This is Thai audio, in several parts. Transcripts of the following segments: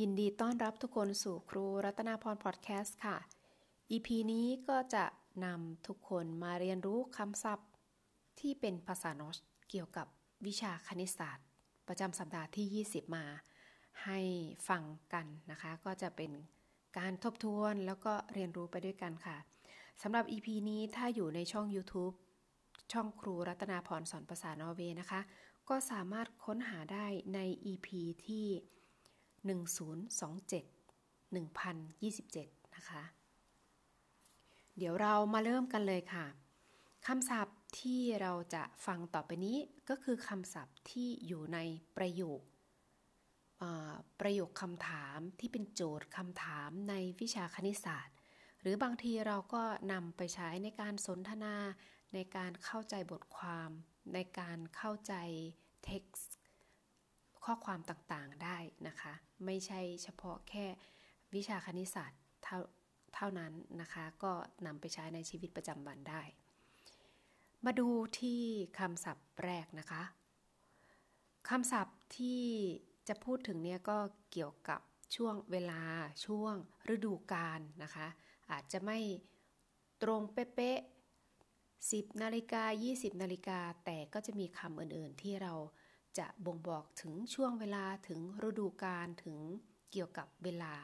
ยินดีต้อนรับทุกคนสู่ครูรัตนาพรพอดแคสต์ค่ะ EP นี้ก็จะนำทุกคนมาเรียนรู้คำศัพท์ ที่เป็นภาษาโนชเกี่ยวกับวิชาคณิตศาสตร์ ประจำสัปดาห์ที่ 20 มา ให้ฟังกันนะคะ ก็จะเป็นการทบทวนแล้วก็เรียนรู้ไปด้วยกันค่ะสำหรับ EP นี้ถ้าอยู่ในช่อง YouTube ช่องครูรัตนาพรสอนภาษานอร์เวย์นะคะ ก็สามารถค้นหาได้ใน EP ที่ 1027 1027 นะคะ เดี๋ยวเรามาเริ่มกันเลยค่ะคำศัพท์ที่เราจะฟังต่อไปนี้ก็คือคำศัพท์ที่อยู่ในประโยคประโยคคำถามที่เป็นโจทย์คำถามในวิชาคณิตศาสตร์ หรือบางทีเราก็นำไปใช้ในการสนทนาในการเข้าใจบทความ ในการเข้าใจเท็กซ์ ข้อความต่างๆได้นะคะ ไม่ใช่เฉพาะแค่วิชาคณิตศาสตร์เท่าเท่านั้นนะคะ ก็นำไปใช้ในชีวิตประจำวันได้ มาดูที่คำศัพท์แรกนะคะคำศัพท์ที่จะพูดถึงเนี่ยก็เกี่ยวกับช่วงเวลาช่วงฤดูกาลนะคะ อาจจะไม่ตรงเป๊ะๆ10นาฬิกา20นาฬิกาแต่ก็จะมีคำอื่นๆที่เรา จะบ่งบอกถึงช่วงเวลาถึงฤดูกาลถึงเกี่ยวกับเวลา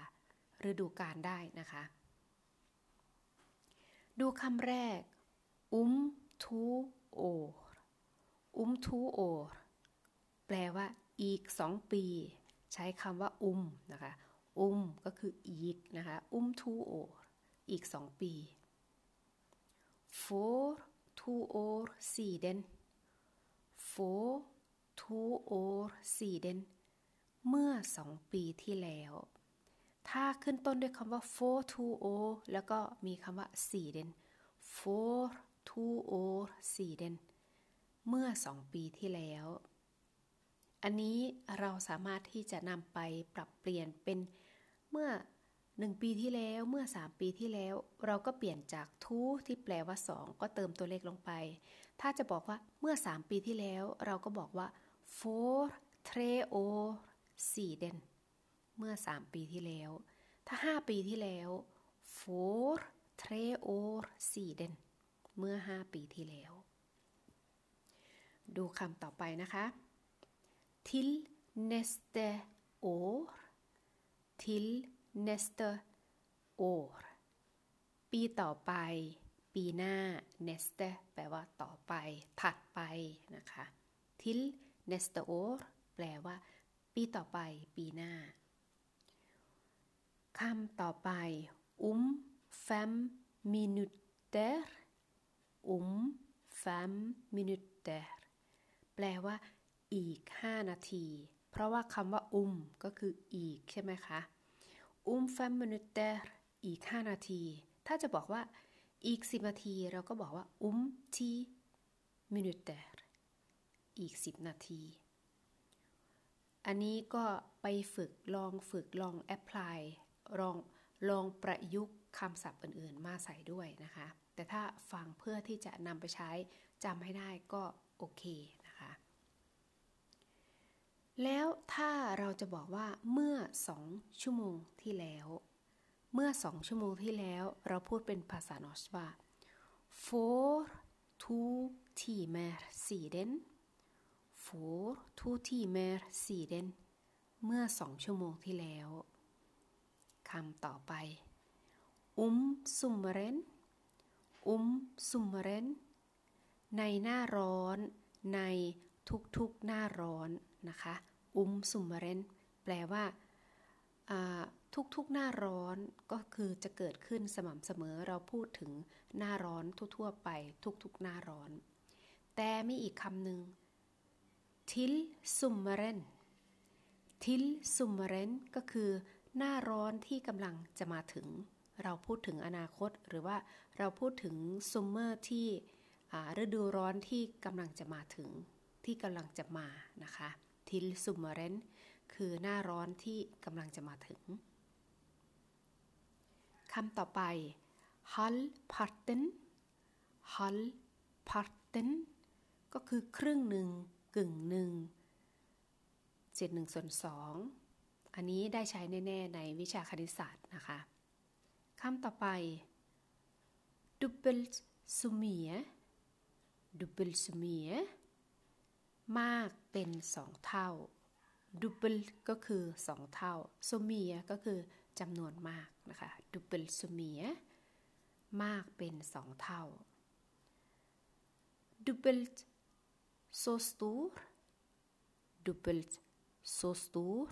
ฤดูกาลได้นะคะ ดูคำแรก อุ้มทูโออุ้มทูโอแปลว่า อีกสองปี ใช้คำว่า อุ้มนะคะ อุ้มก็คืออีกนะคะ อุ้มทูโออีกสองปี for two or siden for two or siden เมื่อสองปีที่แล้ว ถ้าขึ้นต้นด้วยคำว่า for two or แล้วก็มีคำว่า siden for two or siden เมื่อสองปีที่แล้ว อันนี้เราสามารถที่จะนำไปปรับเปลี่ยนเป็นเมื่อหนึ่งปีที่แล้วเมื่อสามปีที่แล้ว เราก็เปลี่ยนจากทูที่แปลว่าสองก็เติมตัวเลขลงไป ถ้าจะบอกว่าเมื่อสามปีที่แล้ว เราก็บอกว่า for tre år siden เมื่อ 3 ปีที่แล้ว ถ้า 5 ปีที่แล้ว for tre år siden เมื่อ 5 ปีที่แล้ว ดูคำต่อไปนะคะ till nästa år till nästa år ปีต่อไป ปีหน้า nästa แปลว่าต่อไป ถัดไปนะคะ till nästa år แปลว่า ปีต่อไป ปีหน้าคำต่อไป um fem minuter um fem minuter แปลว่า อีก 5 นาที เพราะว่าคำว่า um ก็คืออีกใช่ไหมคะ um fem minuter อีก 5 นาที ถ้าจะบอกว่าอีก 10 นาที เราก็บอกว่า um ti minuter อีก 10 นาที อันนี้ก็ไปฝึกลองฝึกลองแอพพลายลองลองประยุกต์คำศัพท์อื่นๆ มาใส่ด้วยนะคะ แต่ถ้าฟังเพื่อที่จะนำไปใช้จำให้ได้ก็โอเคนะคะ แล้วถ้าเราจะบอกว่าเมื่อ 2 ชั่วโมงที่แล้ว เมื่อ 2 ชั่วโมงที่แล้ว เราพูดเป็นภาษานอสว่า for two timer siden for two timer siden เมื่อสองชั่วโมงที่แล้วคำต่อไป um sommaren um sommaren ในหน้าร้อน ในทุกๆหน้าร้อนนะคะ um sommaren แปลว่าทุกๆหน้าร้อนก็คือจะเกิดขึ้นสม่ำเสมอเราพูดถึงหน้าร้อนทั่วๆไปทุกๆหน้าร้อน แต่มีอีกคำหนึ่ง till sommaren till sommaren ก็คือหน้าร้อนที่กำลังจะมาถึง เราพูดถึงอนาคตหรือว่าเราพูดถึงซัมเมอร์ที่ฤดูร้อนที่กำลังจะมาถึง ที่กำลังจะมานะคะ till sommaren คือหน้าร้อนที่กำลังจะมาถึงคำต่อไป halvparten halvparten ก็คือครึ่งหนึ่ง กึ่งหนึ่งเศษหนึ่งส่วนสองอันนี้ได้ใช้แน่ ๆ ในวิชาคณิตศาสตร์นะคะคำต่อไป dubbelt så mye dubbelt så mye มากเป็นสองเท่า double ก็คือสองเท่า so mye ก็คือจำนวนมากนะคะ dubbelt så mye มากเป็นสองเท่า dubbelt så stor dubbelt så stor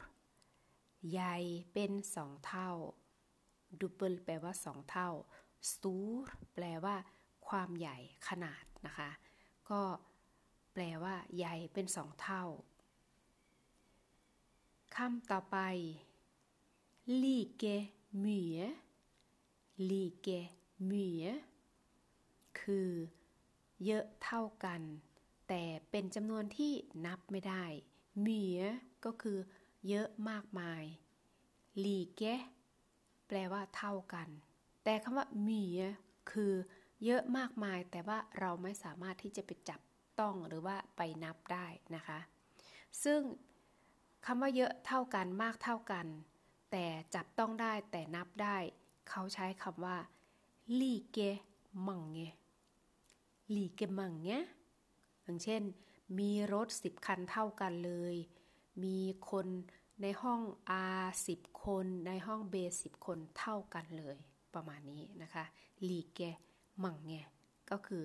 ใหญ่เป็นสองเท่า double แปลว่าสองเท่า stor แปลว่า ความใหญ่ขนาดนะคะ ก็แปลว่า ใหญ่เป็นสองเท่าคำต่อไป like mye like mye คือ เยอะเท่ากัน แต่เป็นจำนวนที่นับไม่ได้ mye ก็คือเยอะมากมาย like แปลว่าเท่ากัน แต่คำว่า mye คือเยอะมากมาย แต่ว่าเราไม่สามารถที่จะไปจับต้องหรือว่าไปนับได้นะคะ ซึ่งคำว่าเยอะเท่ากันมากเท่ากัน แต่จับต้องได้แต่นับได้ เขาใช้คำว่า like mange like mange อย่างเช่น มีรถ 10 คันเท่ากันเลย มีคนในห้อง R 10 คนในห้อง B 10 คนเท่ากันเลย ประมาณนี้นะคะ like mange ก็คือ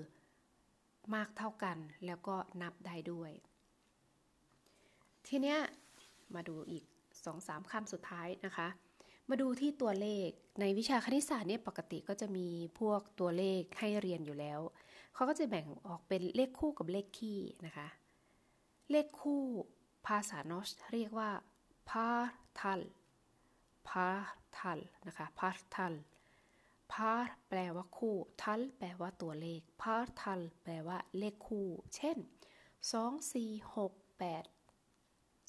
มากเท่ากันแล้วก็นับได้ด้วย ทีเนี้ยมาดูอีก 2-3คำสุดท้ายนะคะ มาดูที่ตัวเลขในวิชาคณิตศาสตร์เนี่ยปกติก็จะมีพวกตัวเลขให้เรียนอยู่แล้ว เขาก็จะแบ่งออกเป็นเลขคู่กับเลขคี่นะคะ เลขคู่ภาษานอชเรียกว่า partal partal นะคะ partal par แปลว่าคู่ tal แปลว่าตัวเลข partal แปลว่าเลขคู่ เช่น 2 4 6 8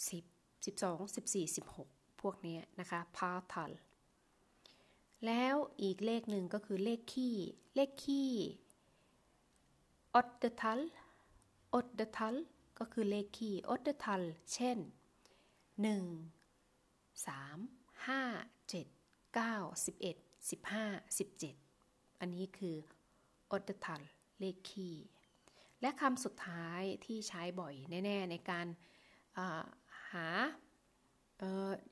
10 12 14 16 พวกนี้นะคะ partal แล้วอีกเลขหนึ่งก็คือเลขคี่เลขคี่ oddetal oddetal ก็คือเลขคี่ oddetal เช่น 1 3 5 7 9 11 15 17 อันนี้คือ oddetal เลขคี่และคำสุดท้ายที่ใช้บ่อยแน่ ๆ ในการหา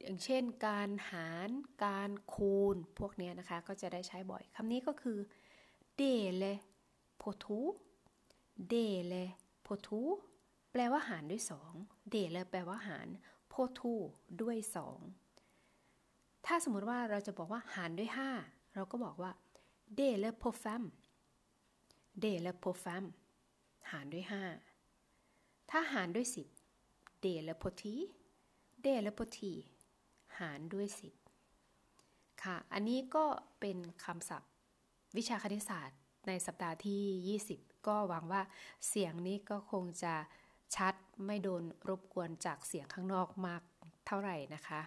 อย่างเช่นการหารการคูณพวกนี้นะคะ ก็จะได้ใช้บ่อยคำนี้ก็คือ dele på to dele på to แปลว่าหารด้วย2 dele แปลว่าหาร på to ด้วย2ถ้าสมมติว่าเราจะบอกว่าหารด้วย5เราก็บอกว่า dele på fem dele på fem หารด้วย5ถ้าหารด้วย10 dele på ti dele på ti หารด้วย 10 ค่ะ อันนี้ก็เป็นคำศัพท์วิชาคณิตศาสตร์ในสัปดาห์ที่ 20 ก็หวังว่าเสียงนี้ก็คงจะชัดไม่โดนรบกวนจากเสียงข้างนอกมากเท่าไหร่นะคะ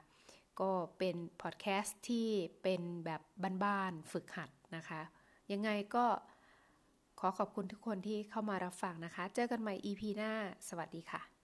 ก็เป็นพอดแคสต์ที่เป็นแบบบ้านๆฝึกหัดนะคะ ยังไงก็ขอขอบคุณทุกคนที่เข้ามารับฟังนะคะ เจอกันใหม่ EP หน้า สวัสดีค่ะ